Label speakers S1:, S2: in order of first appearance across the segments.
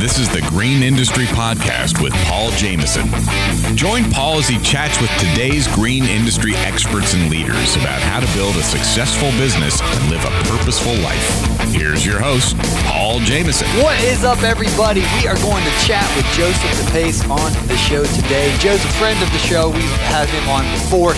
S1: This is the Green Industry Podcast with Paul Jameson. Join Paul as he chats with today's green industry experts and leaders about how to build a successful business and live a purposeful life. Here's your host, Paul Jameson.
S2: What is up, everybody? We are going to chat with Joseph DePace on the show today. Joe's a friend of the show. We've had him on before.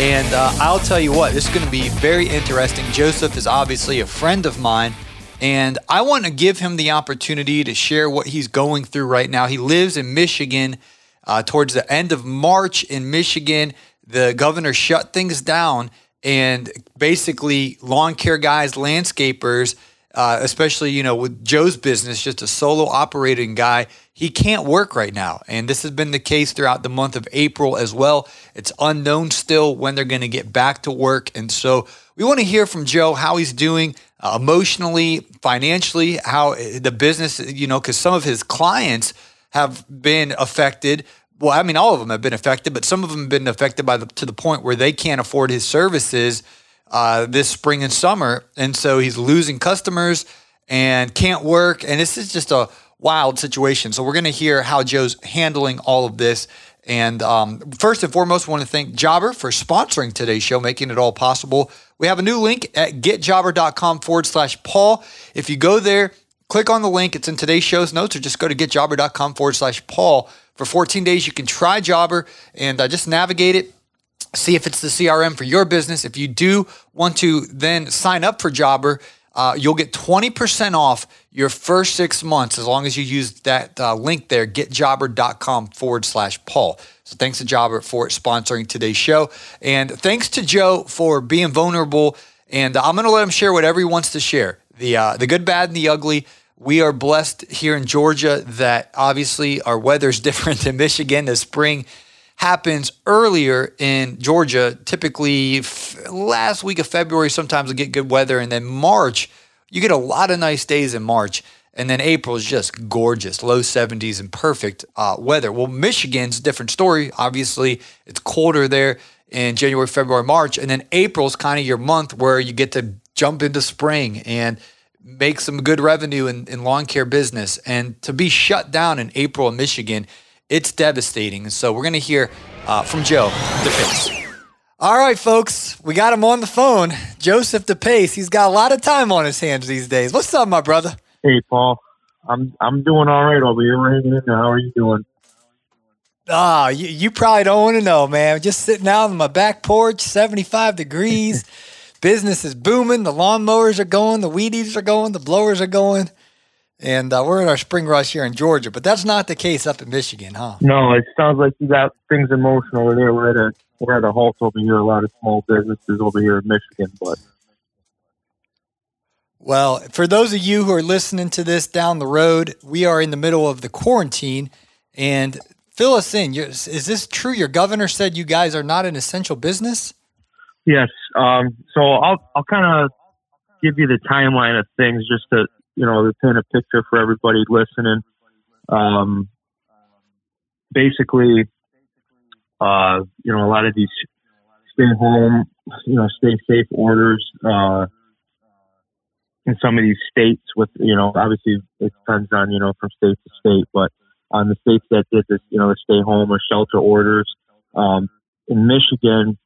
S2: And uh, I'll tell you what, this is going to be very interesting. Joseph is obviously a friend of mine. And I want to give him the opportunity to share what he's going through right now. He lives in Michigan. Uh, towards the end of March in Michigan, the governor shut things down, and basically, lawn care guys, landscapers, uh, especially you know with Joe's business, just a solo operating guy, he can't work right now. And this has been the case throughout the month of April as well. It's unknown still when they're going to get back to work, and so we want to hear from Joe how he's doing uh, emotionally, financially, how the business, you know, because some of his clients have been affected. Well, I mean, all of them have been affected, but some of them have been affected by the to the point where they can't afford his services uh, this spring and summer, and so he's losing customers and can't work, and this is just a wild situation. So we're going to hear how Joe's handling all of this. And um, first and foremost, want to thank Jobber for sponsoring today's show, making it all possible. We have a new link at getjobber.com forward slash Paul. If you go there, click on the link. It's in today's show's notes, or just go to getjobber.com forward slash Paul. For 14 days, you can try Jobber and uh, just navigate it. See if it's the CRM for your business. If you do want to then sign up for Jobber, uh, you'll get 20% off your first six months as long as you use that uh, link there, getjobber.com forward slash Paul. So thanks to Jobber for sponsoring today's show. And thanks to Joe for being vulnerable. And I'm going to let him share whatever he wants to share the, uh, the good, bad, and the ugly. We are blessed here in Georgia that obviously our weather's different than Michigan. The spring happens earlier in Georgia. Typically, f- last week of February, sometimes we get good weather, and then March, you get a lot of nice days in March. And then April is just gorgeous, low 70s and perfect uh, weather. Well, Michigan's a different story. Obviously, it's colder there in January, February, March. And then April is kind of your month where you get to jump into spring and make some good revenue in, in lawn care business. And to be shut down in April in Michigan, it's devastating. So we're going to hear uh, from Joe DePace. All right, folks, we got him on the phone. Joseph DePace. He's got a lot of time on his hands these days. What's up, my brother?
S3: Hey, Paul. I'm I'm doing all right over here. We're hanging in there. How are you doing?
S2: Ah, you, you probably don't want to know, man. Just sitting out on my back porch, 75 degrees. Business is booming. The lawnmowers are going. The weed eaters are going. The blowers are going. And uh, we're in our spring rush here in Georgia, but that's not the case up in Michigan, huh?
S3: No, it sounds like you got things in motion over there. We're at a we're at a halt over here. A lot of small businesses over here in Michigan, but
S2: well, for those of you who are listening to this down the road, we are in the middle of the quarantine, and fill us in. Is this true? Your governor said you guys are not an essential business.
S3: Yes. Um, so I'll I'll kind of give you the timeline of things just to you know to paint a picture for everybody listening. Um, basically, uh, you know, a lot of these stay home, you know, stay safe orders. Uh, in some of these states with, you know, obviously it depends on, you know, from state to state, but on the states that did this, you know, the stay home or shelter orders, um, in Michigan,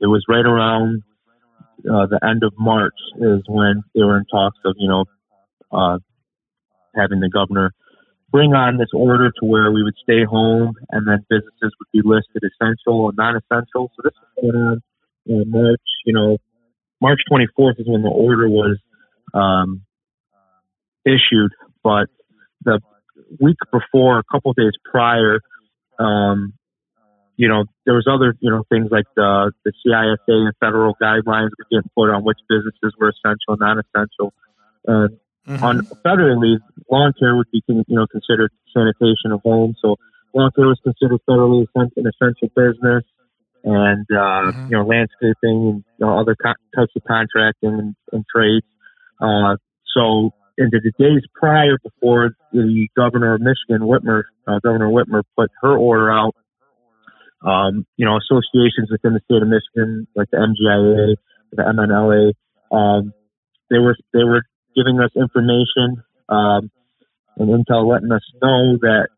S3: it was right around uh, the end of March is when they were in talks of, you know, uh, having the governor bring on this order to where we would stay home and then businesses would be listed essential and non-essential. So this was going on in March, you know, March 24th is when the order was um, issued, but the week before, a couple days prior, um, you know, there was other, you know, things like the the CISA and federal guidelines were getting put on which businesses were essential, non-essential. Mm-hmm. on federally, lawn care would be, you know, considered sanitation of homes. So lawn care was considered federally an essential business, and uh, mm-hmm. you know, landscaping and you know, other co- types of contracting and, and trades uh, so into the days prior before the governor of Michigan, Whitmer, uh, Governor Whitmer put her order out, um, you know, associations within the state of Michigan, like the MGIA, the MNLA, um, they were, they were giving us information, um, and Intel letting us know that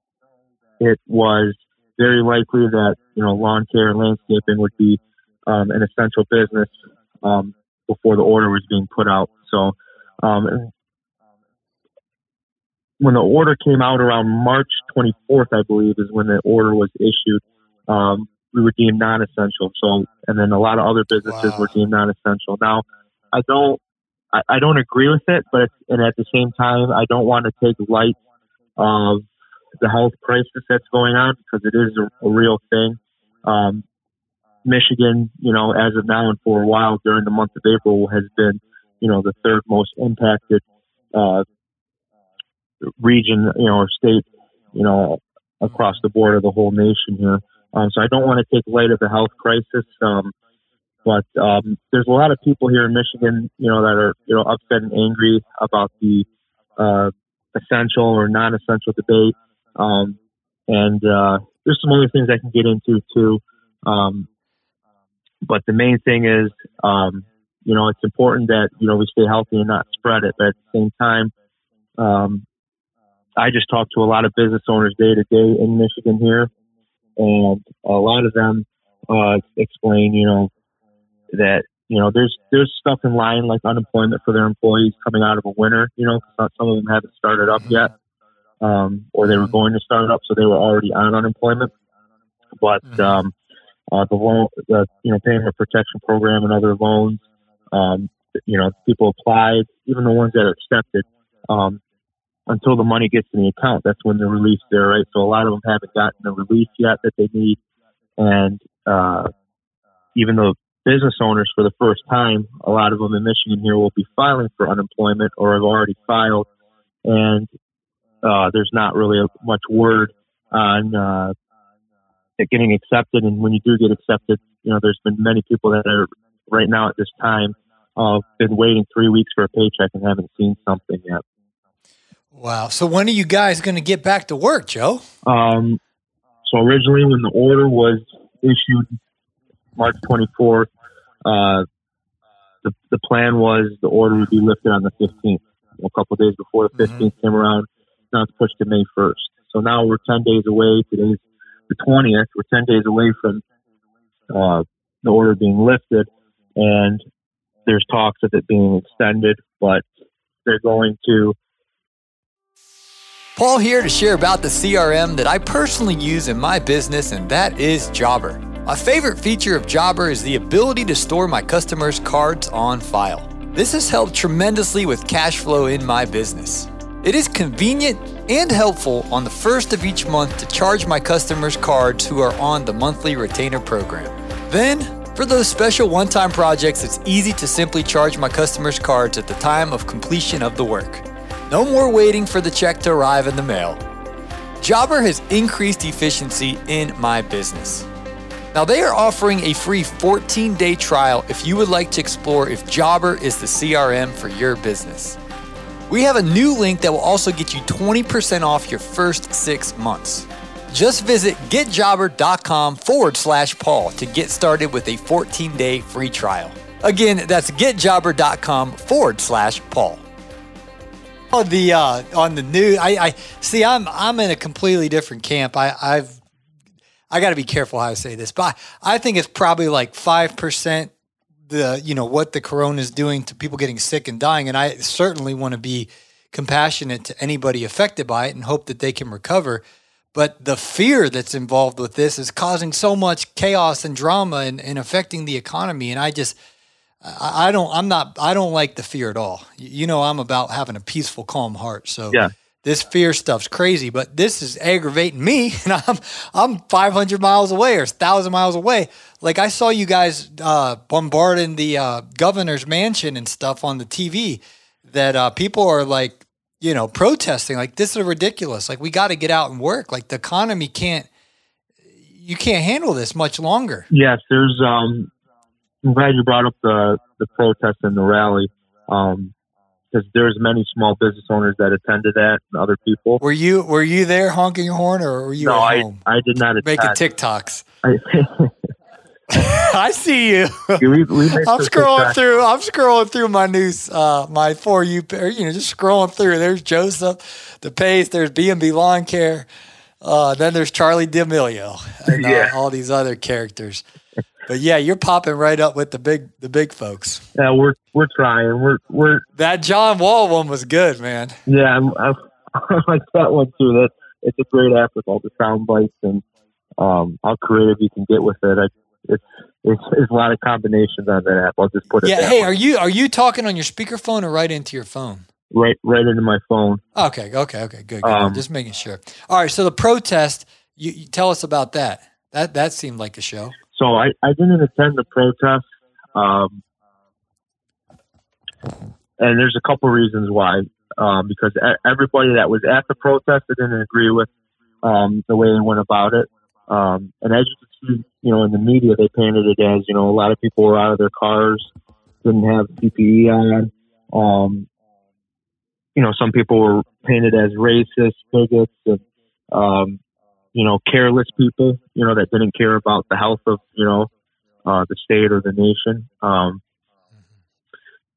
S3: it was very likely that you know lawn care and landscaping would be um, an essential business um, before the order was being put out. So um, when the order came out around March 24th, I believe, is when the order was issued. Um, we were deemed non-essential. So, and then a lot of other businesses wow. were deemed non-essential. Now, I don't, I, I don't agree with it, but and at the same time, I don't want to take light of the health crisis that's going on because it is a, a real thing. Um, Michigan, you know, as of now and for a while during the month of April has been, you know, the third most impacted uh, region, you know, or state, you know, across the board of the whole nation here. Um, so I don't want to take light of the health crisis. Um, but um, there's a lot of people here in Michigan, you know, that are you know upset and angry about the uh, essential or non-essential debate. Um, and uh, there's some other things I can get into too. Um, but the main thing is, um, you know, it's important that you know we stay healthy and not spread it. But at the same time, um, I just talk to a lot of business owners day to day in Michigan here, and a lot of them uh, explain, you know, that you know there's there's stuff in line like unemployment for their employees coming out of a winter. You know, some of them haven't started up yet, um, or they were going to start up, so they were already on unemployment. But mm-hmm. um, uh, the loan, the you know, payment protection program and other loans, um, you know, people applied, even the ones that are accepted. Um, until the money gets in the account. That's when the relief's there, right? So a lot of them haven't gotten the relief yet that they need. And uh, even though business owners for the first time, a lot of them in Michigan here will be filing for unemployment or have already filed. And uh, there's not really much word on uh, getting accepted. And when you do get accepted, you know, there's been many people that are right now at this time uh, been waiting three weeks for a paycheck and haven't seen something yet.
S2: Wow. So when are you guys going to get back to work, Joe?
S3: Um, so originally, when the order was issued March 24th, uh, the, the plan was the order would be lifted on the 15th. A couple of days before the 15th mm-hmm. came around, now it's pushed to May 1st. So now we're 10 days away. Today's the 20th. We're 10 days away from uh, the order being lifted, and there's talks of it being extended, but they're going to
S2: Paul here to share about the CRM that I personally use in my business, and that is Jobber. My favorite feature of Jobber is the ability to store my customers' cards on file. This has helped tremendously with cash flow in my business. It is convenient and helpful on the first of each month to charge my customers' cards who are on the monthly retainer program. Then, for those special one time projects, it's easy to simply charge my customers' cards at the time of completion of the work. No more waiting for the check to arrive in the mail. Jobber has increased efficiency in my business. Now, they are offering a free 14 day trial if you would like to explore if Jobber is the CRM for your business. We have a new link that will also get you 20% off your first six months. Just visit getjobber.com forward slash Paul to get started with a 14 day free trial. Again, that's getjobber.com forward slash Paul on the uh, on the news. I, I see. I'm I'm in a completely different camp. I, I've I got to be careful how I say this, but I, I think it's probably like five percent the you know what the corona is doing to people getting sick and dying, and I certainly want to be compassionate to anybody affected by it and hope that they can recover. But the fear that's involved with this is causing so much chaos and drama and, and affecting the economy, and I just I, don't. I'm not. I don't like the fear at all. You know, I'm about having a peaceful, calm heart. So
S3: yeah.
S2: This fear stuff's crazy, but this is aggravating me, and I'm I'm 500 miles away or 1,000 miles away. Like I saw you guys uh, bombarding the uh, governor's mansion and stuff on the TV. That uh, people are like, you know, protesting. Like this is ridiculous. Like we got to get out and work. Like the economy can't. You can't handle this much longer.
S3: Yes, there's um I'm glad you brought up the the protest and the rally. Um, because there's many small business owners that attended that and other people.
S2: Were you were you there honking your horn or were you
S3: no, I,
S2: home?
S3: I did not attend.
S2: Making TikToks.
S3: I,
S2: I see you.
S3: We, we
S2: I'm scrolling
S3: TikToks.
S2: through. I'm scrolling through my news, uh, my for you, you know, just scrolling through. There's Joseph, DePace. There's B and B Lawn Care. Uh, then there's Charlie D'Amelio and uh, all these other characters. But yeah, you're popping right up with the big, the big folks.
S3: Yeah, we're we're trying. We're we're
S2: That John Wall one was good, man.
S3: yeah. I'm, I I like that one too. That it's a great app with all the sound bites and um, how creative you can get with it. I, it's, it's it's a lot of combinations on that app. I'll just put it
S2: Yeah. Hey,
S3: way.
S2: are you are you talking on your speakerphone or right into your phone?
S3: right right into my phone.
S2: Okay, okay, okay, good. good.
S3: Um,
S2: Just making sure. All right, so the protest, you, you tell us about that. That that seemed like a show.
S3: So I, I didn't attend the protest, um, and there's a couple reasons why. Um, because everybody that was at the protest didn't agree with um, the way they went about it. Um, and as you can see, you know, in the media, they painted it as you know a lot of people were out of their cars, didn't have PPE on. Um, you know, some people were painted as racist, bigots, and um, you know, careless people, you know, that didn't care about the health of, you know, uh, the state or the nation. Um,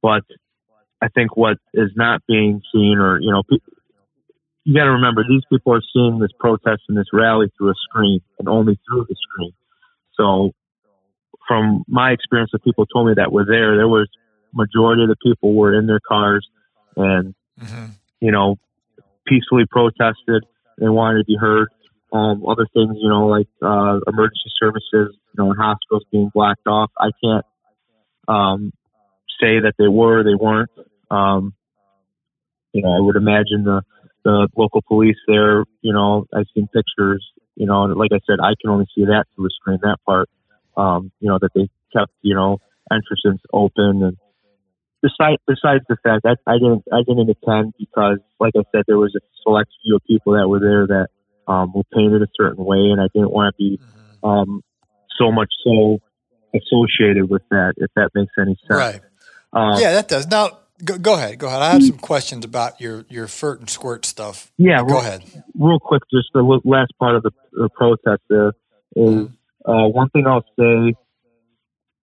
S3: but I think what is not being seen or, you know, pe- you got to remember these people are seeing this protest and this rally through a screen and only through the screen. So from my experience of people told me that were there, there was majority of the people were in their cars and,
S2: Mm-hmm.
S3: you know, peacefully protested. They wanted to be heard. Um, other things, you know, like uh, emergency services, you know, hospitals being blacked off. I can't um, say that they were, they weren't. Um, you know, I would imagine the the local police there. You know, I've seen pictures. You know, and like I said, I can only see that through a screen. That part. Um, you know, that they kept, you know, entrances open and besides besides the fact that I didn't I didn't attend because like I said there was a select few of people that were there that um, were painted a certain way and I didn't want to be um, so much so associated with that if that makes any sense.
S2: Right.
S3: Um,
S2: yeah, that does. Now, go, go ahead. Go ahead. I have some questions about your your fert and squirt stuff.
S3: Yeah,
S2: Go
S3: real,
S2: ahead.
S3: real quick, just the last part of the, the protest there is uh, one thing I'll say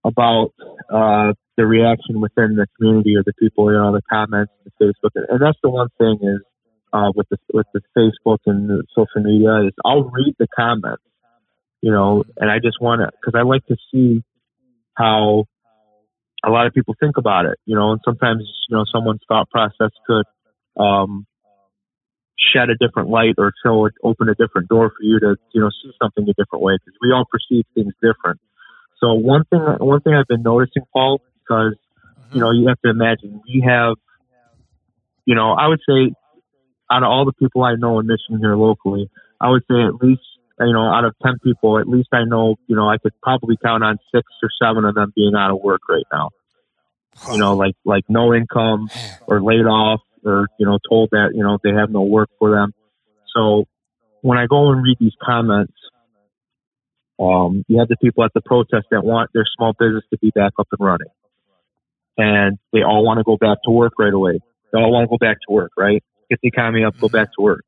S3: about uh, the reaction within the community or the people, you know, the comments, the Facebook, and that's the one thing is uh, with the with the Facebook and the social media is I'll read the comments, you know, and I just want to because I like to see how a lot of people think about it, you know, and sometimes you know someone's thought process could um, shed a different light or show it, open a different door for you to you know see something a different way because we all perceive things different. So one thing one thing I've been noticing, Paul, because you know you have to imagine we have, you know, I would say out of all the people I know in Michigan here locally, I would say at least you know out of ten people, at least I know you know I could probably count on six or seven of them being out of work right now. You know, like like no income or laid off or you know told that you know they have no work for them. So when I go and read these comments, um, you have the people at the protest that want their small business to be back up and running, and they all want to go back to work right away. They all want to go back to work, right? Get the economy up, go back to work.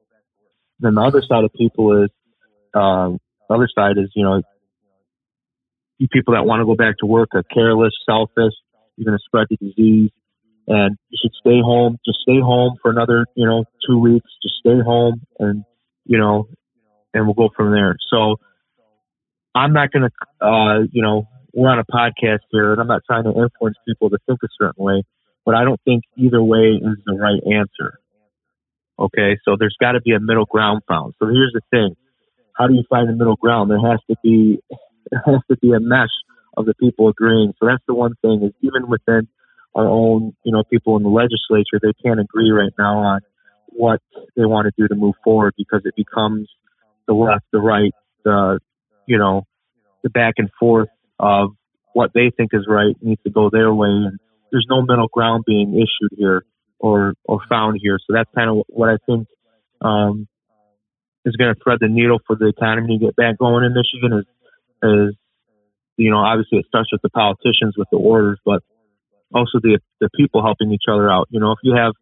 S3: Then the other side of people is, um, the other side is you know, you people that want to go back to work are careless, selfish. You're going to spread the disease and you should stay home. Just stay home for another, you know, two weeks. Just stay home, and you know, and we'll go from there. So I'm not going to, uh, you know, we're on a podcast here, and I'm not trying to influence people to think a certain way, but I don't think either way is the right answer. Okay, so there's got to be a middle ground found. So here's the thing: how do you find a middle ground? There has to be, there has to be a mesh of the people agreeing. So that's the one thing is even within our own, you know, people in the legislature, they can't agree right now on what they want to do to move forward because it becomes the left, the right, the, you know, the back and forth of what they think is right needs to go their way. And there's no middle ground being issued here or, or found here. So that's kind of what I think, um, is going to thread the needle for the economy to get back going in Michigan is, is, you know, obviously it starts with the politicians with the orders, but also the the people helping each other out. You know, if you have,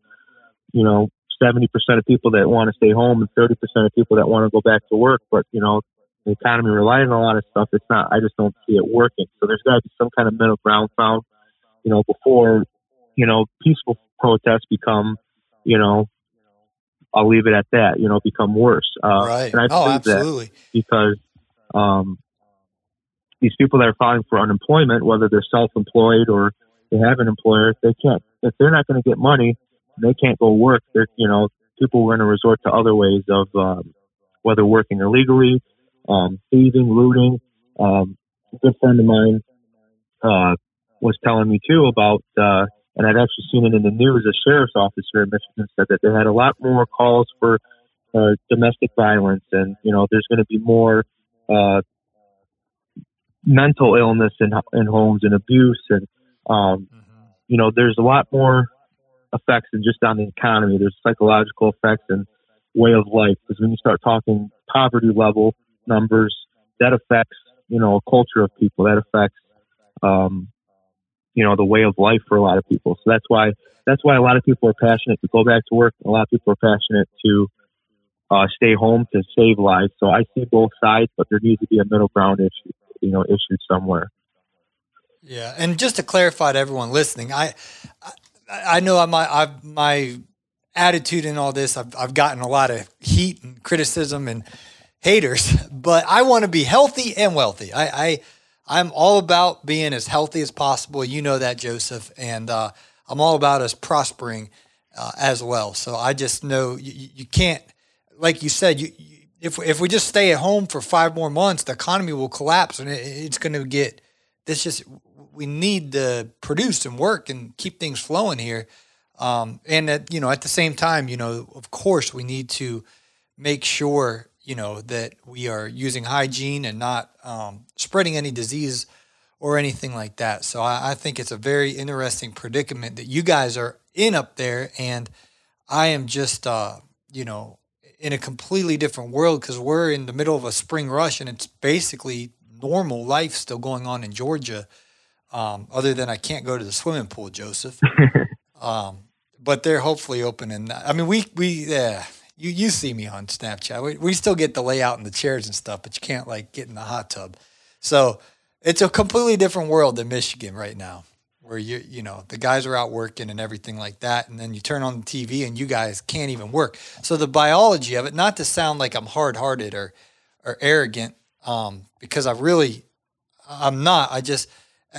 S3: you know, seventy percent of people that want to stay home and thirty percent of people that want to go back to work, but you know, the economy relying on a lot of stuff. It's not. I just don't see it working. So there's got to be some kind of middle ground found. You know, before you know peaceful protests become, you know, I'll leave it at that. You know, become worse.
S2: Uh, right. And I oh, absolutely.
S3: because um, these people that are filing for unemployment, whether they're self-employed or they have an employer, they can't. If they're not going to get money, they can't go work. They're, you know, people are going to resort to other ways of um, whether working illegally, um, thieving, looting. Um, a good friend of mine uh, was telling me too about, uh, and I'd actually seen it in the news. A sheriff's office here in Michigan said that they had a lot more calls for uh, domestic violence, and you know, there's going to be more uh, mental illness in in homes and abuse, and um, mm-hmm. you know, there's a lot more effects than just on the economy. There's psychological effects and way of life. Because when you start talking poverty level numbers, that affects, you know, a culture of people. That affects, um, you know, the way of life for a lot of people. So that's why, that's why a lot of people are passionate to go back to work. A lot of people are passionate to, uh, stay home to save lives. So I see both sides, but there needs to be a middle ground issue, you know, issued somewhere.
S2: Yeah, and just to clarify to everyone listening, I, I know my I've, my attitude in all this. I've I've gotten a lot of heat and criticism and haters, but I want to be healthy and wealthy. I, I I'm all about being as healthy as possible. You know that, Joseph, and uh, I'm all about us prospering uh, as well. So I just know you, you can't, like you said, you, you, if if we just stay at home for five more months, the economy will collapse, and it, it's going to get. This just we need to produce and work and keep things flowing here. Um, and at you know at the same time, you know, of course, we need to make sure you know that we are using hygiene and not um, spreading any disease or anything like that. So I, I, think it's a very interesting predicament that you guys are in up there, and I am just uh, you know in a completely different world because we're in the middle of a spring rush and it's basically normal life still going on in Georgia um, other than I can't go to the swimming pool, Joseph. um, but they're hopefully opening. I mean, we we yeah. You you see me on Snapchat. We we still get the layout and the chairs and stuff, but you can't like get in the hot tub. So it's a completely different world than Michigan right now, where you you know the guys are out working and everything like that, and then you turn on the TV and you guys can't even work. So the biology of it, not to sound like I'm hard hearted or or arrogant, um, because I really I'm not. I just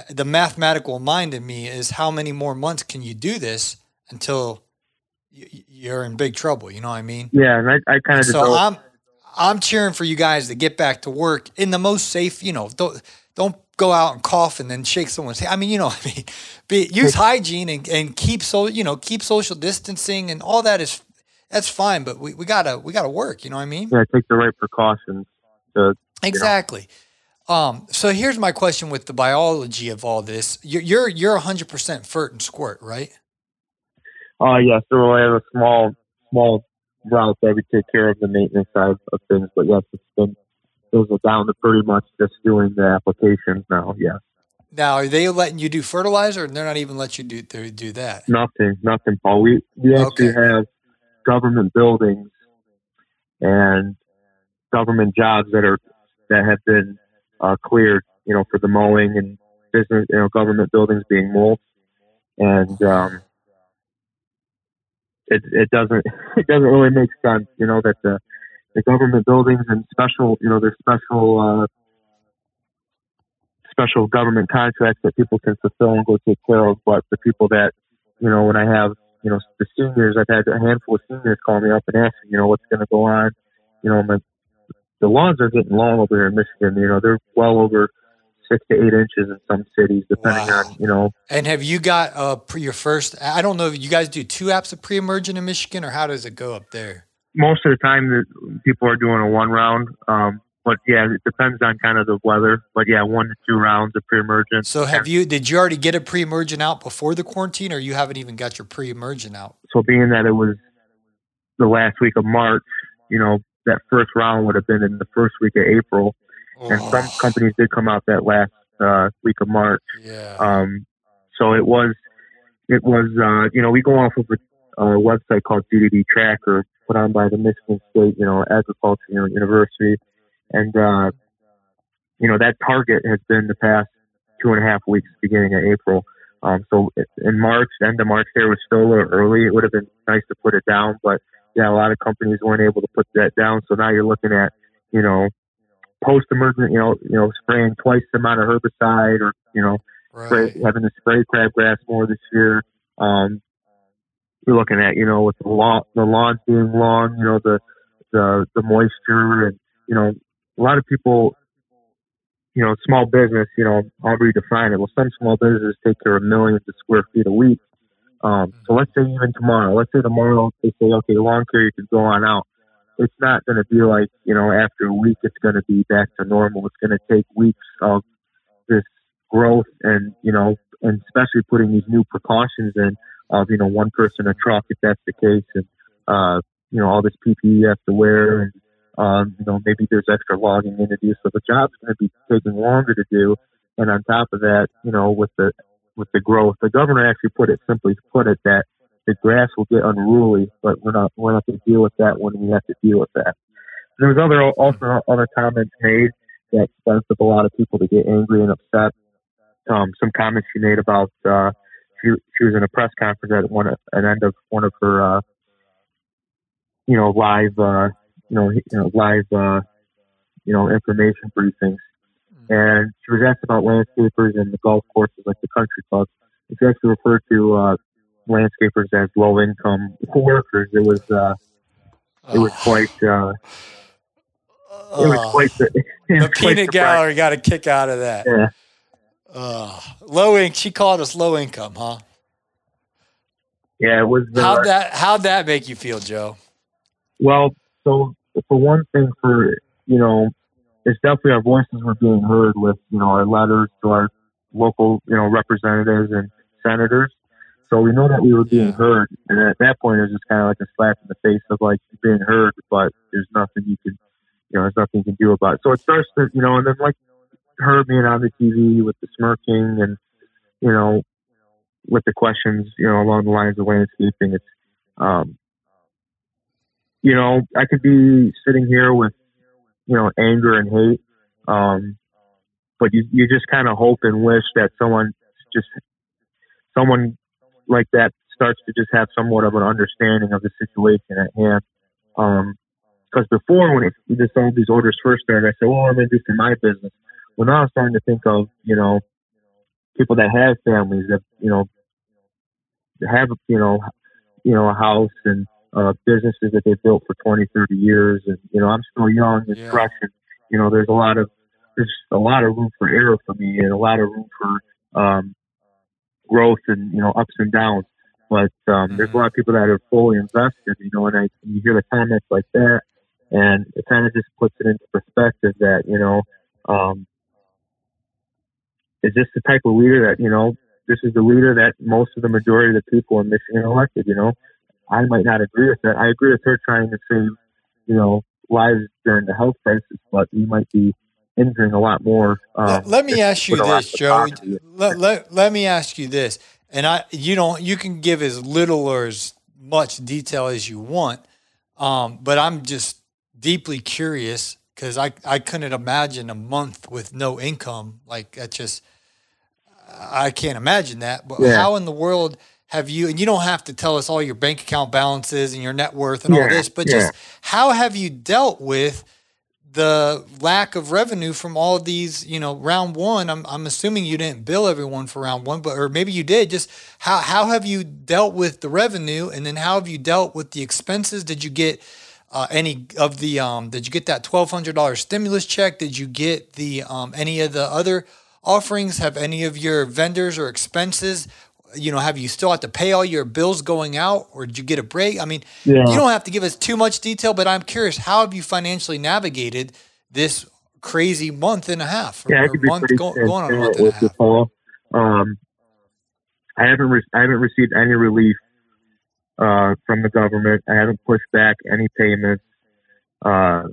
S2: the mathematical mind in me is how many more months can you do this until you're in big trouble? You know what I mean?
S3: Yeah, and I, I kind of
S2: so I'm I'm cheering for you guys to get back to work in the most safe. You know, don't don't go out and cough and then shake someone's hand. I mean, you know, I mean, be, use hygiene and, and keep so you know keep social distancing and all that is that's fine. But we, we gotta we gotta work. You know what I mean?
S3: Yeah, take the right precautions. To,
S2: exactly. Know. Um, so here's my question with the biology of all this. You're you're, you're 100% FERT and squirt, right?
S3: Uh, yes. So I have a small small route that we take care of the maintenance side of things, but yes, it's been those are down to pretty much just doing the applications now. Yes.
S2: Now, are they letting you do fertilizer, and they're not even let you do do that?
S3: Nothing, nothing, Paul. We we actually okay. have government buildings and government jobs that are that have been uh, cleared, you know, for the mowing and business, you know, government buildings being mowed, and um, it it doesn't it doesn't really make sense, you know, that the the government buildings and special, you know, there's special uh, special government contracts that people can fulfill and go take care of, but the people that, you know, when I have you know, the seniors, I've had a handful of seniors call me up and ask, you know, what's going to go on. You know, my the lawns are getting long over here in Michigan. You know, they're well over six to eight inches in some cities, depending wow. on you know.
S2: And have you got uh pre your first? I don't know. if You guys do two apps of pre-emergent in Michigan, or how does it go up there?
S3: Most of the time, the, people are doing a one round. Um, but yeah, it depends on kind of the weather. But yeah, one to two rounds of pre-emergent.
S2: So have you? Did you already get a pre-emergent out before the quarantine, or you haven't even got your pre-emergent out?
S3: So being that it was the last week of March, you know, that first round would have been in the first week of April, oh. and some oh. companies did come out that last uh, week of March.
S2: Yeah.
S3: Um, so it was, it was, uh, you know, we go off of a, a website called GDD Tracker, put on by the Michigan State, you know, Agriculture University, and uh, you know that target has been the past two and a half weeks, beginning of April. Um, so in March, end of March, there was still a little early. It would have been nice to put it down, but yeah, a lot of companies weren't able to put that down. So now you're looking at, you know, post emergent, you know, you know, spraying twice the amount of herbicide, or you know, right. spray, having to spray crabgrass more this year. Um, you're looking at, you know, with the lawn, the lawns being long, you know, the the the moisture, and you know, a lot of people you know, small business, you know, however you define it. Well, some small businesses take care of millions of square feet a week. Um, so let's say even tomorrow, let's say tomorrow they say, okay, lawn care, you can go on out. It's not going to be like, you know, after a week, it's going to be back to normal. It's going to take weeks of this growth and, you know, and especially putting these new precautions in of, you know, one person a truck if that's the case and, uh, you know, all this PPE you have to wear and, um, you know, maybe there's extra logging in to do, so the job's going to be taking longer to do. And on top of that, you know, with the with the growth, the governor actually put it simply put it that the grass will get unruly, but we're not we're not going to deal with that when we have to deal with that. And there was other also other comments made that sent up a lot of people to get angry and upset. Um, some comments she made about uh, she she was in a press conference at one an end of one of her uh, you know live uh, you know, you know live, uh, you know, information briefings. Mm-hmm. And she was asked about landscapers and the golf courses, like the country clubs. And she actually referred to uh, landscapers as low income workers. It was, uh, it was quite, uh, it was quite
S2: the, the peanut gallery got a kick out of that.
S3: Yeah.
S2: Uh, low income. She called us low income, huh?
S3: Yeah, it was.
S2: Uh, how'd that How'd that make you feel, Joe?
S3: Well, so for one thing, for you know, it's definitely our voices were being heard with you know our letters to our local you know representatives and senators. So we know that we were being heard, and at that point, it was just kind of like a slap in the face of like you're being heard, but there's nothing you can, you know, there's nothing you can do about it. So it starts to, you know, and then like her being on the TV with the smirking and, you know, with the questions, you know, along the lines of landscaping, it's, um, you know, I could be sitting here with, you know, anger and hate. Um, but you, you just kind of hope and wish that someone just, someone like that starts to just have somewhat of an understanding of the situation at hand. Um, because before when it, just all these orders first started, I said, well, I'm going to do for my business. Well, now I'm starting to think of, you know, people that have families that, you know, have, you know, you know, a house and, uh, businesses that they've built for 20, 30 years. And, you know, I'm still young and yeah. fresh and, you know, there's a lot of, there's a lot of room for error for me and a lot of room for, um, growth and, you know, ups and downs. But, um, mm-hmm. there's a lot of people that are fully invested, you know, and I, you hear the comments like that and it kind of just puts it into perspective that, you know, um, is this the type of leader that, you know, this is the leader that most of the majority of the people in Michigan elected, you know, I might not agree with that. I agree with her trying to save, you know, lives during the health crisis, but we might be injuring a lot more.
S2: Um, let, let, me ask you this, Joe. Let, let, let me ask you this, and I you don't you can give as little or as much detail as you want, um, but I'm just deeply curious because I I couldn't imagine a month with no income like that. Just I can't imagine that. But yeah. how in the world? have you and you don't have to tell us all your bank account balances and your net worth and yeah, all this but yeah. just how have you dealt with the lack of revenue from all of these you know round one i'm, I'm assuming you didn't bill everyone for round one but or maybe you did just how, how have you dealt with the revenue? And then how have you dealt with the expenses? Did you get uh, any of the um, did you get that $1200 stimulus check? Did you get the um, any of the other offerings? Have any of your vendors or expenses you know, have you still have to pay all your bills going out, or did you get a break? I mean, yeah. you don't have to give us too much detail, but I'm curious, how have you financially navigated this crazy month and a half?
S3: yeah, I could be month, pretty go, going on a month with you, Paul. Um, I haven't re- I haven't received any relief uh, from the government. I haven't pushed back any payments. Uh,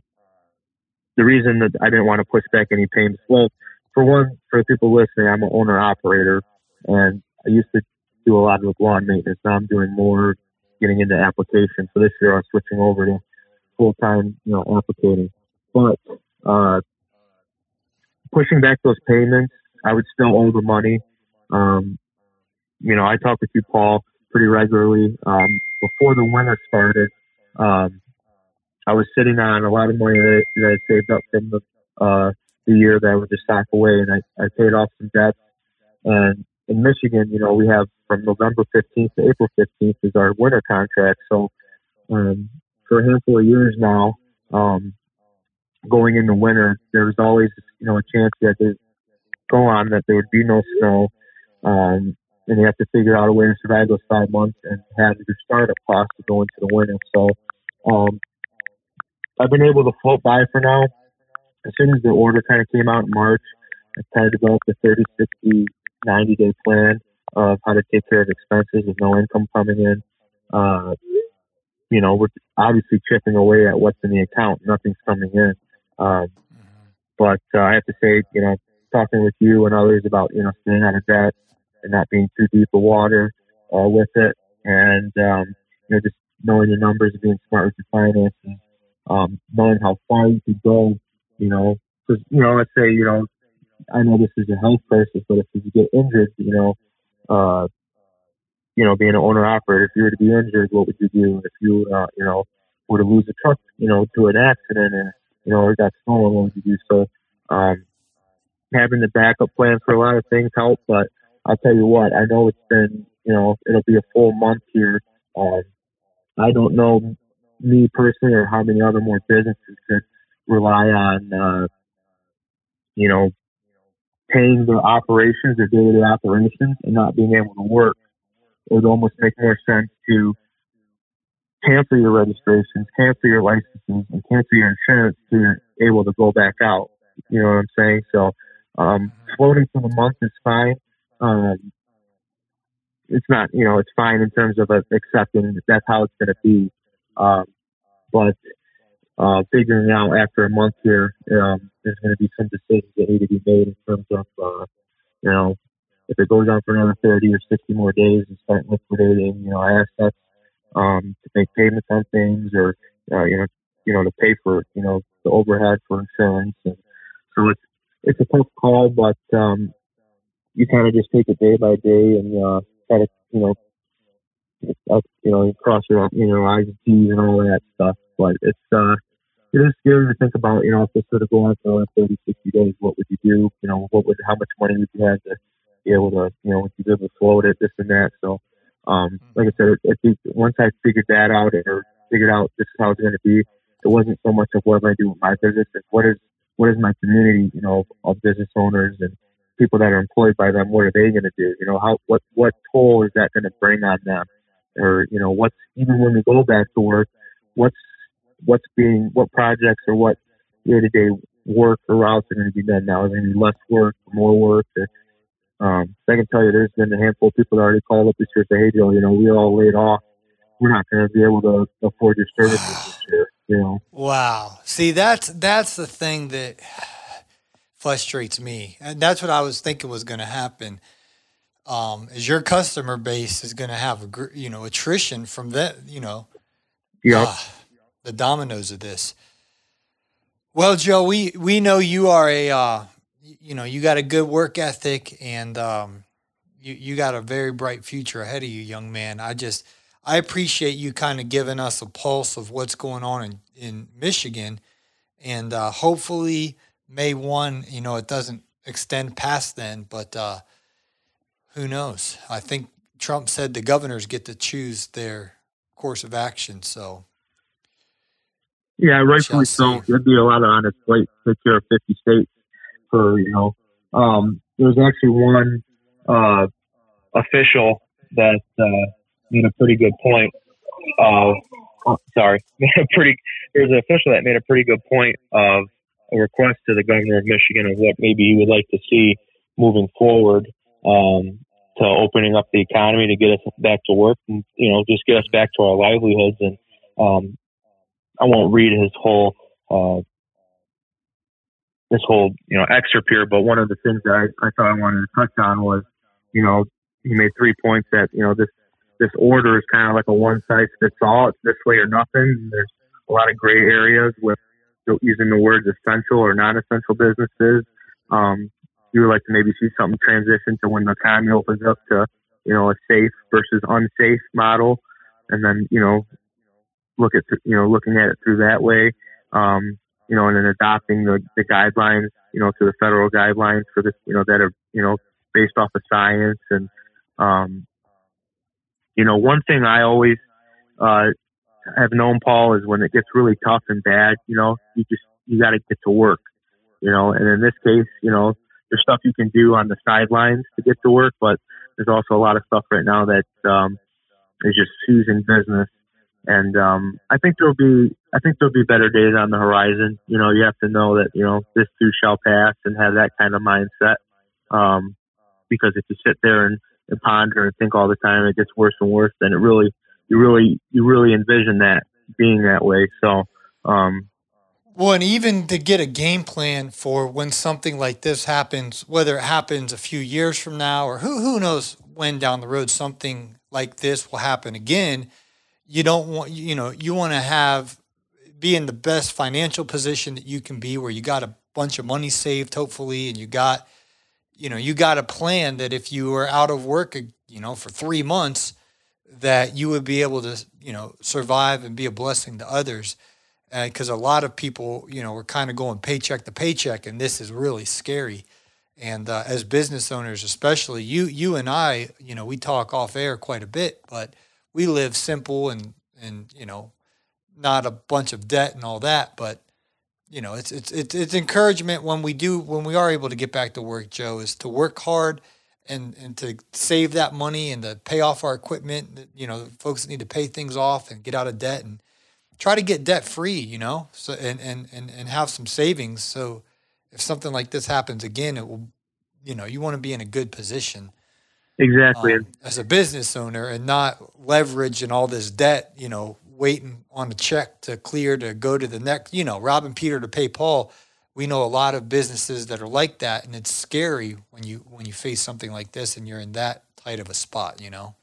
S3: the reason that I didn't want to push back any payments, well, for one, for the people listening, I'm an owner operator, and I used to do a lot of lawn maintenance. Now I'm doing more getting into application. So this year I'm switching over to full time, you know, applicating. But uh, pushing back those payments. I would still owe the money. Um, you know, I talk with you, Paul, pretty regularly. Um, before the winter started, um, I was sitting on a lot of money that, that I saved up from the, uh, the year that I would just stock away, and I, I paid off some debts. And in Michigan, you know, we have from November 15th to April 15th is our winter contract. So um, for a handful of years now, um, going into winter, there was always, you know, a chance that there go on that there would be no snow. Um, and you have to figure out a way to survive those five months and have your startup costs to go into the winter. So, um, I've been able to float by for now. As soon as the order kind of came out in March, I kind of developed a 30, 60, 90 day plan of how to take care of expenses with no income coming in. Uh, you know, we're obviously chipping away at what's in the account. Nothing's coming in. Um, but uh, I have to say, you know, talking with you and others about, you know, staying out of debt and not being too deep of water uh, with it. And, um, you know, just knowing your numbers and being smart with your finances, um, knowing how far you could go, you know, because, you know, let's say, you know, I know this is a health crisis, but if you get injured, you know, uh, you know, being an owner operator, if you were to be injured, what would you do? If you, uh, you know, were to lose a truck, you know, to an accident and, you know, it got stolen, what would you do? So, um, having the backup plan for a lot of things help, but I'll tell you what, I know it's been, you know, it'll be a full month here. Um, I don't know me personally or how many other more businesses could rely on, uh, you know, paying their operations, their day-to-day operations, and not being able to work. It would almost make more sense to cancel your registrations, cancel your licenses, and cancel your insurance so you're able to go back out. You know what I'm saying? So, um, floating for the month is fine. Um, it's not, you know, it's fine in terms of accepting that that's how it's going to be. Um, but uh, figuring out after a month here, um, there's going to be some decisions that need to be made in terms of, uh, you know, if it goes on for another 30 or 60 more days and start liquidating, you know, assets, um, to make payments on things or, uh, you know, you know, to pay for, you know, the overhead for insurance. And so it's, it's a tough call, but, um, you kind of just take it day by day and, uh, try to, you know, up, you know, cross your, you know, I's and T's and all that stuff. But it's, uh, it is scary to think about, you know, if this sort of go on for like 30, 60 days, what would you do? You know, what would, how much money would you have to be able to, you know, would you be able to float it, this and that. So, um, mm-hmm. like I said, it, it, once I figured that out or figured out this is how it's going to be, it wasn't so much of what am I doing with my business, it's what is, what is my community, you know, of business owners and people that are employed by them, what are they going to do? You know, how, what, what toll is that going to bring on them? Or, you know, what's, even when we go back to work, what's, what's being, what projects or what day to day work or routes are going to be done now? Is there going to be less work, more work? Or, um, I can tell you there's been a handful of people that already called up this year and say, hey, Joe, you know, we're all laid off. We're not going to be able to afford your services this year, you know.
S2: Wow. See, that's, that's the thing that frustrates me. And that's what I was thinking was going to happen. Um, is your customer base is going to have a you know attrition from that you know
S3: yeah uh,
S2: the dominoes of this well joe we we know you are a uh, you know you got a good work ethic and um, you you got a very bright future ahead of you young man i just i appreciate you kind of giving us a pulse of what's going on in in michigan and uh, hopefully May 1, you know, it doesn't extend past then, but uh, who knows? I think Trump said the governors get to choose their course of action. So,
S3: yeah, rightfully so. There'd be a lot of on its plate to take care of 50 states for, you know, um, there's actually one uh, official that uh, made a pretty good point. Of, oh, sorry, pretty. There's an official that made a pretty good point of a request to the governor of Michigan of what maybe he would like to see moving forward um, to opening up the economy to get us back to work and you know just get us back to our livelihoods and um, I won't read his whole uh, this whole you know excerpt here, but one of the things that I, I thought I wanted to touch on was you know he made three points that you know this this order is kind of like a one size fits all. It's this way or nothing. There's a lot of gray areas with using the words essential or non-essential businesses. Um, you would like to maybe see something transition to when the economy opens up to, you know, a safe versus unsafe model, and then you know, look at you know looking at it through that way. Um, you know, and then adopting the, the guidelines, you know, to the federal guidelines for this, you know, that are, you know, based off of science. And, um, you know, one thing I always, uh, have known Paul is when it gets really tough and bad, you know, you just, you got to get to work, you know, and in this case, you know, there's stuff you can do on the sidelines to get to work, but there's also a lot of stuff right now that, um, is just seizing business and um, I think there'll be I think there'll be better days on the horizon. You know, you have to know that you know this too shall pass and have that kind of mindset. Um, because if you sit there and, and ponder and think all the time, it gets worse and worse. Then it really you really you really envision that being that way. So. Um,
S2: well, and even to get a game plan for when something like this happens, whether it happens a few years from now or who who knows when down the road something like this will happen again you don't want you know you want to have be in the best financial position that you can be where you got a bunch of money saved hopefully and you got you know you got a plan that if you were out of work you know for 3 months that you would be able to you know survive and be a blessing to others. Because a lot of people you know we're kind of going paycheck to paycheck and this is really scary. And uh, as business owners especially you you and I you know we talk off air quite a bit but we live simple and and you know not a bunch of debt and all that but you know it's it's it's, it's encouragement when we do when we are able to get back to work joe is to work hard and and to save that money and to pay off our equipment you know folks that need to pay things off and get out of debt and try to get debt free you know so and and and, and have some savings. So if something like this happens again it will you know you want to be in a good position
S3: Exactly. Um,
S2: as a business owner and not leverage and all this debt, you know, waiting on a check to clear to go to the next, you know, robbing Peter to pay Paul. We know a lot of businesses that are like that, and it's scary when you when you face something like this and you're in that tight of a spot, you know.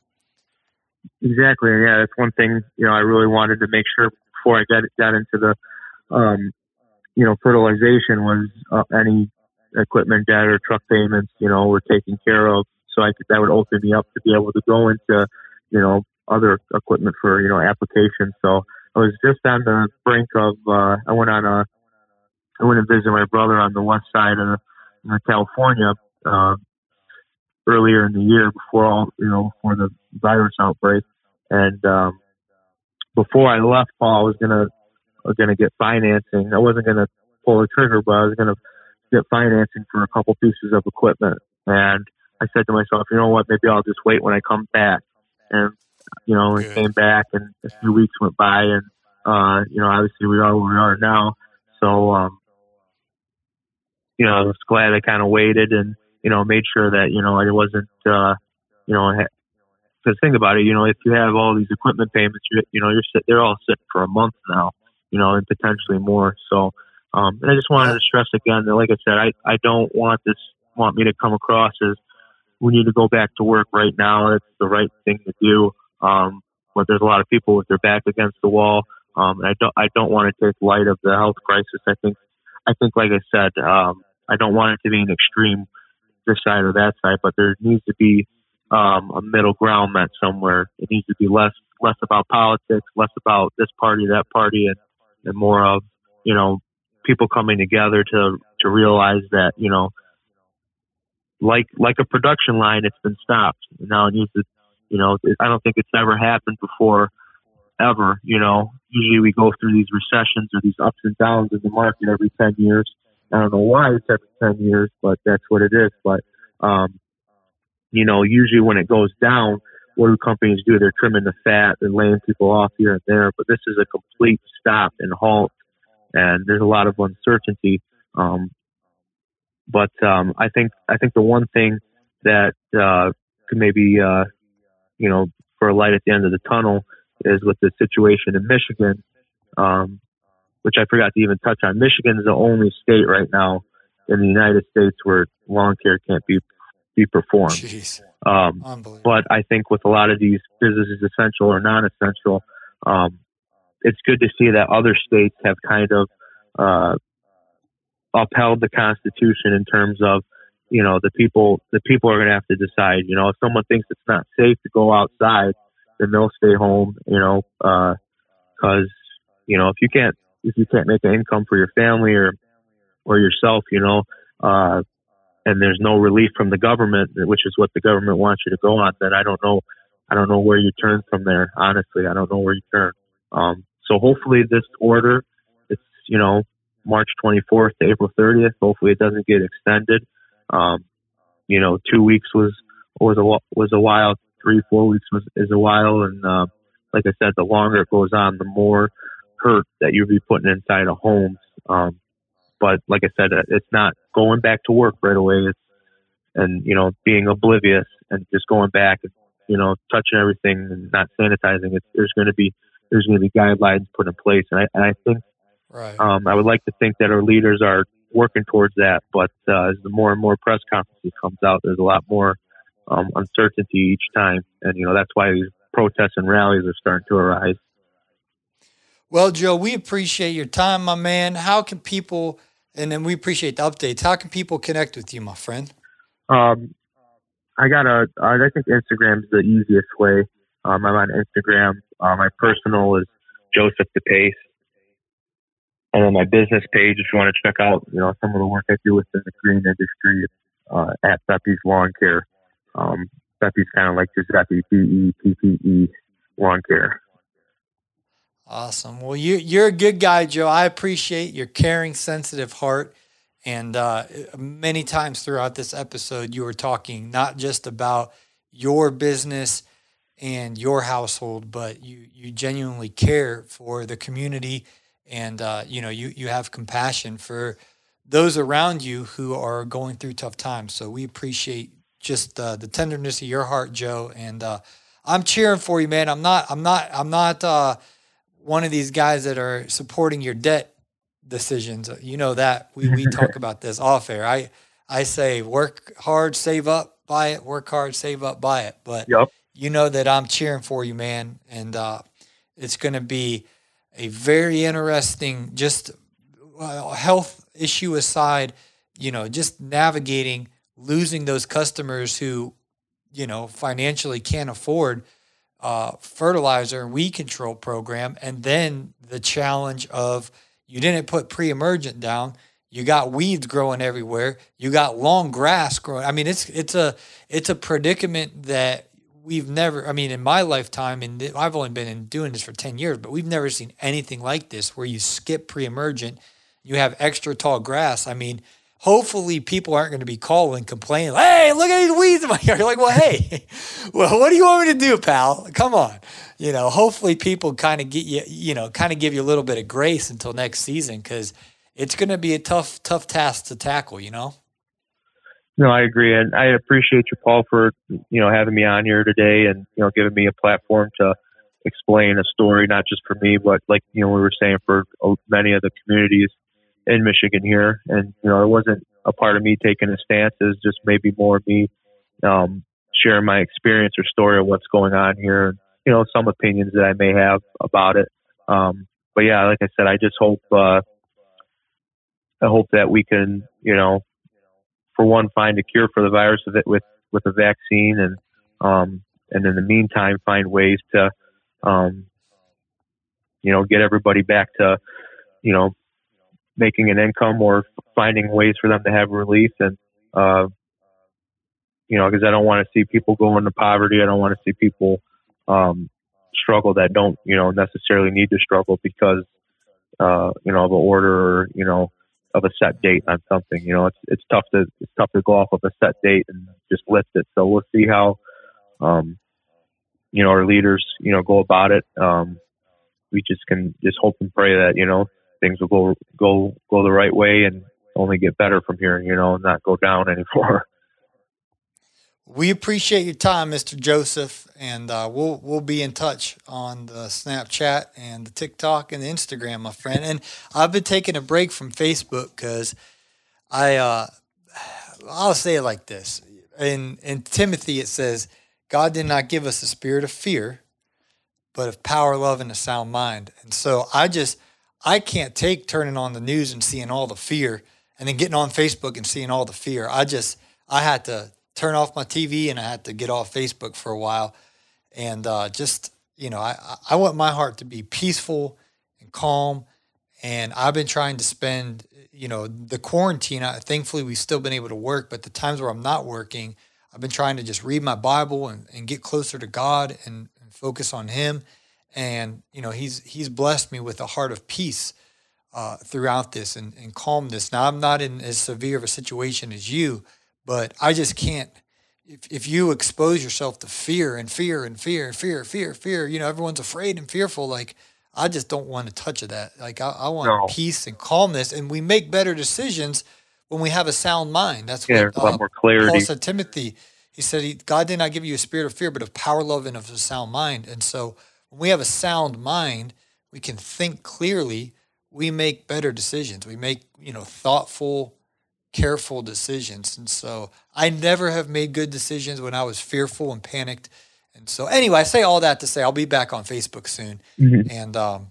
S3: Exactly. Yeah, that's one thing. You know, I really wanted to make sure before I got got into the, um, you know, fertilization was uh, any equipment debt or truck payments, you know, were taken care of so I could, that would open me up to be able to go into, you know, other equipment for, you know, applications. So I was just on the brink of, uh, I went on a, I went and visited my brother on the west side of, of California, uh, earlier in the year before all, you know, before the virus outbreak. And, um, before I left, Paul, I was gonna, I was gonna get financing. I wasn't gonna pull the trigger, but I was gonna get financing for a couple pieces of equipment. And I said to myself, you know what, maybe I'll just wait when I come back. And, you know, we came back and a few weeks went by and, uh, you know, obviously we are where we are now. So, um, you know, I was glad I kind of waited and, you know, made sure that, you know, I wasn't, uh, you know, because think about it, you know, if you have all these equipment payments, you, you know, you're sit, they're all sitting for a month now, you know, and potentially more. So, um, and I just wanted to stress again that, like I said, I, I don't want this, want me to come across as, we need to go back to work right now. It's the right thing to do. Um, but there's a lot of people with their back against the wall. Um, and I don't, I don't want to take light of the health crisis. I think, I think, like I said, um, I don't want it to be an extreme this side or that side, but there needs to be, um, a middle ground met somewhere. It needs to be less, less about politics, less about this party, that party, and, and more of, you know, people coming together to, to realize that, you know, like like a production line, it's been stopped. Now it to, you know, I don't think it's ever happened before, ever. You know, usually we go through these recessions or these ups and downs in the market every ten years. I don't know why it's every ten years, but that's what it is. But um, you know, usually when it goes down, what do companies do? They're trimming the fat, they're laying people off here and there. But this is a complete stop and halt, and there's a lot of uncertainty. Um, but um, I think I think the one thing that uh, could maybe uh, you know for a light at the end of the tunnel is with the situation in Michigan, um, which I forgot to even touch on. Michigan is the only state right now in the United States where lawn care can't be be performed. Um, but I think with a lot of these businesses, essential or non-essential, um, it's good to see that other states have kind of uh, upheld the Constitution in terms of you know the people the people are going to have to decide. You know, if someone thinks it's not safe to go outside, then they'll stay home. You know, because uh, you know if you can't if you can't make an income for your family or or yourself, you know, uh, and there's no relief from the government, which is what the government wants you to go on, then I don't know, I don't know where you turn from there. Honestly, I don't know where you turn. Um, so hopefully this order, it's you know March 24th to April 30th. Hopefully it doesn't get extended. Um, you know, two weeks was was a was a while. Three four weeks was is a while, and uh, like I said, the longer it goes on, the more hurt that you'll be putting inside of homes. Um, but like I said, it's not going back to work right away. It's and you know being oblivious and just going back and you know touching everything and not sanitizing. It's, there's going to be there's going to be guidelines put in place, and I and I think right. um, I would like to think that our leaders are working towards that. But uh, as the more and more press conferences comes out, there's a lot more um, uncertainty each time, and you know that's why these protests and rallies are starting to arise.
S2: Well, Joe, we appreciate your time, my man. How can people and then we appreciate the updates. How can people connect with you, my friend?
S3: Um, I got a. I think Instagram is the easiest way. Um, I'm on Instagram. Uh, my personal is Joseph DePace, and then my business page. If you want to check out, you know, some of the work I do within the green industry, uh, at Beppy's Lawn Care. Um, Beppy's kind of like Giuseppe, B P P P E P P E, Lawn Care.
S2: Awesome. Well, you you're a good guy, Joe. I appreciate your caring, sensitive heart. And uh, many times throughout this episode, you were talking not just about your business and your household, but you you genuinely care for the community, and uh, you know you you have compassion for those around you who are going through tough times. So we appreciate just uh, the tenderness of your heart, Joe. And uh, I'm cheering for you, man. I'm not. I'm not. I'm not uh, one of these guys that are supporting your debt decisions. You know that we, we talk about this off air. I I say work hard, save up, buy it. Work hard, save up, buy it. But yep. you know that I'm cheering for you, man, and uh, it's going to be a very interesting. Just uh, health issue aside, you know, just navigating losing those customers who, you know, financially can't afford uh, fertilizer and weed control program, and then the challenge of you didn't put pre-emergent down. You got weeds growing everywhere. You got long grass growing. I mean, it's it's a it's a predicament that we've never. I mean, in my lifetime, and I've only been in doing this for ten years, but we've never seen anything like this where you skip pre-emergent, you have extra tall grass. I mean, hopefully people aren't going to be calling complaining hey look at these weeds in my yard you're like well hey well what do you want me to do pal come on you know hopefully people kind of get you you know kind of give you a little bit of grace until next season because it's going to be a tough tough task to tackle you know
S3: no i agree and i appreciate you paul for you know having me on here today and you know giving me a platform to explain a story not just for me but like you know we were saying for many of the communities in Michigan here. And, you know, it wasn't a part of me taking a stance. It was just maybe more me um, sharing my experience or story of what's going on here. And, you know, some opinions that I may have about it. Um, but yeah, like I said, I just hope, uh, I hope that we can, you know, for one, find a cure for the virus with it, with, with a vaccine and, um, and in the meantime, find ways to, um, you know, get everybody back to, you know, making an income or finding ways for them to have relief and uh, you know because I don't want to see people go into poverty. I don't want to see people um, struggle that don't you know necessarily need to struggle because uh, you know of an order or you know of a set date on something. You know it's it's tough to it's tough to go off of a set date and just lift it. So we'll see how um, you know our leaders you know go about it. Um, we just can just hope and pray that you know things will go go go the right way and only get better from here, you know, and not go down any anymore.
S2: We appreciate your time, Mr. Joseph, and uh, we'll we'll be in touch on the Snapchat and the TikTok and the Instagram, my friend. And I've been taking a break from Facebook because I uh, I'll say it like this: in in Timothy it says, "God did not give us a spirit of fear, but of power, love, and a sound mind." And so I just I can't take turning on the news and seeing all the fear and then getting on Facebook and seeing all the fear. I just, I had to turn off my TV and I had to get off Facebook for a while. And uh, just, you know, I, I want my heart to be peaceful and calm. And I've been trying to spend, you know, the quarantine. I, thankfully, we've still been able to work, but the times where I'm not working, I've been trying to just read my Bible and, and get closer to God and, and focus on Him and you know he's he's blessed me with a heart of peace uh, throughout this and, and calmness. Now I'm not in as severe of a situation as you, but I just can't. If if you expose yourself to fear and fear and fear and fear, fear, fear, you know everyone's afraid and fearful. Like I just don't want to touch of that. Like I, I want no. peace and calmness, and we make better decisions when we have a sound mind. That's
S3: yeah, what, a lot uh, more clarity.
S2: Paul said Timothy. He said, he, "God did not give you a spirit of fear, but of power, love, and of a sound mind." And so when we have a sound mind, we can think clearly, we make better decisions. We make, you know, thoughtful, careful decisions. And so I never have made good decisions when I was fearful and panicked. And so anyway, I say all that to say I'll be back on Facebook soon. Mm-hmm. And um,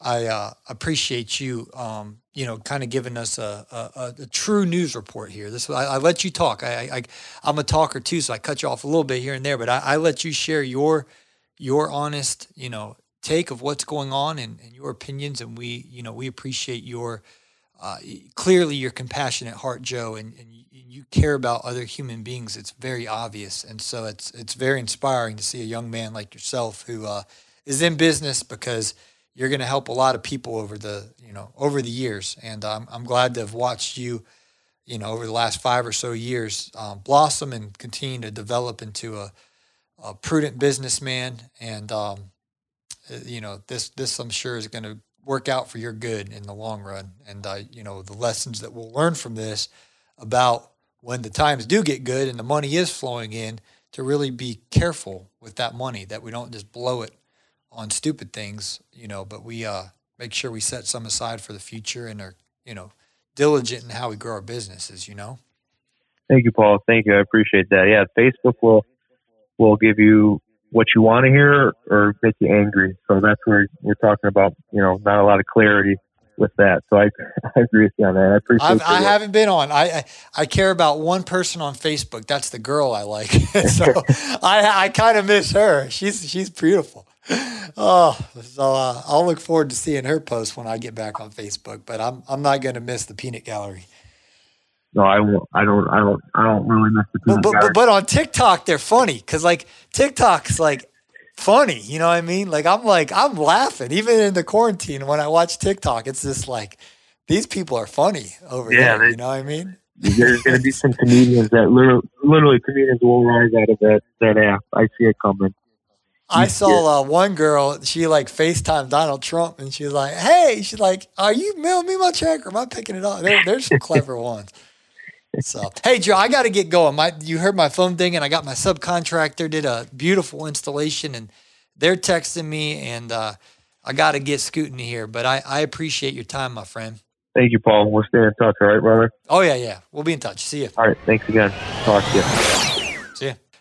S2: I uh, appreciate you, um, you know, kind of giving us a, a, a, true news report here. This I, I let you talk. I, I am a talker too, so I cut you off a little bit here and there, but I, I let you share your your honest, you know, take of what's going on and, and your opinions. And we, you know, we appreciate your, uh, clearly your compassionate heart, Joe, and, and you, you care about other human beings. It's very obvious. And so it's, it's very inspiring to see a young man like yourself who uh, is in business because you're going to help a lot of people over the, you know, over the years. And um, I'm glad to have watched you, you know, over the last five or so years um, blossom and continue to develop into a, a prudent businessman, and um, uh, you know this this I'm sure is going to work out for your good in the long run. And uh, you know the lessons that we'll learn from this about when the times do get good and the money is flowing in to really be careful with that money that we don't just blow it on stupid things, you know, but we uh, make sure we set some aside for the future and are, you know, diligent in how we grow our businesses, you know.
S3: Thank you, Paul. Thank you. I appreciate that. Yeah, Facebook will will give you what you want to hear or make you angry. So that's where we're talking about, you know, not a lot of clarity with that. So I, I agree with you on that. I appreciate
S2: I've, I have not been on. I, I, I care about one person on Facebook. That's the girl I like. so I I kind of miss her. She's she's beautiful. Oh, so uh, I'll look forward to seeing her post when I get back on Facebook. But I'm I'm not going to miss the peanut gallery.
S3: No, I won't. I don't. I don't. I don't really miss the
S2: but, but, but, but on TikTok, they're funny because like TikTok's like funny. You know what I mean? Like I'm like I'm laughing even in the quarantine when I watch TikTok. It's just like these people are funny over yeah, there. They, you know what I mean?
S3: There's going to be some comedians that literally, literally comedians will rise out of that that app. I see it coming.
S2: I saw uh, one girl. She like Facetime Donald Trump, and she's like, "Hey, she's like, are you mailing me my check or am I picking it up?" There, there's some clever ones. So, hey, Joe, I got to get going. My, you heard my phone ding, and I got my subcontractor did a beautiful installation, and they're texting me, and uh, I got to get scooting here. But I, I appreciate your time, my friend.
S3: Thank you, Paul. We'll stay in touch, all right, brother?
S2: Oh yeah, yeah. We'll be in touch. See you.
S3: All right. Thanks again. Talk to
S2: you.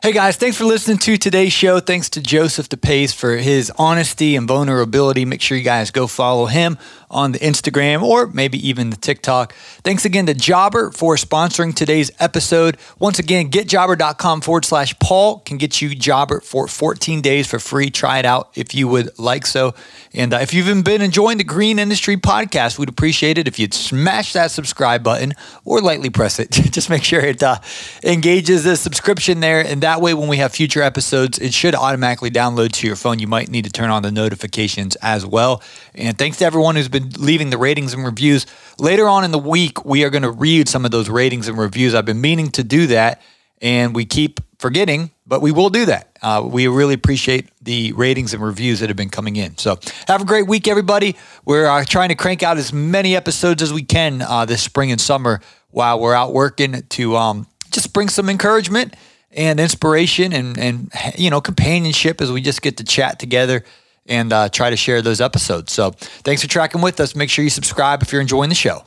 S2: Hey guys, thanks for listening to today's show. Thanks to Joseph DePace for his honesty and vulnerability. Make sure you guys go follow him on the Instagram or maybe even the TikTok. Thanks again to Jobber for sponsoring today's episode. Once again, getjobber.com forward slash Paul can get you Jobber for 14 days for free. Try it out if you would like so. And uh, if you've been enjoying the Green Industry podcast, we'd appreciate it if you'd smash that subscribe button or lightly press it. Just make sure it uh, engages the subscription there. And that way, when we have future episodes, it should automatically download to your phone. You might need to turn on the notifications as well. And thanks to everyone who's been leaving the ratings and reviews. Later on in the week, we are going to read some of those ratings and reviews. I've been meaning to do that, and we keep forgetting, but we will do that. Uh, we really appreciate the ratings and reviews that have been coming in. So have a great week, everybody. We're uh, trying to crank out as many episodes as we can uh, this spring and summer while we're out working to um, just bring some encouragement and inspiration and and you know companionship as we just get to chat together and uh, try to share those episodes. So thanks for tracking with us. Make sure you subscribe if you're enjoying the show.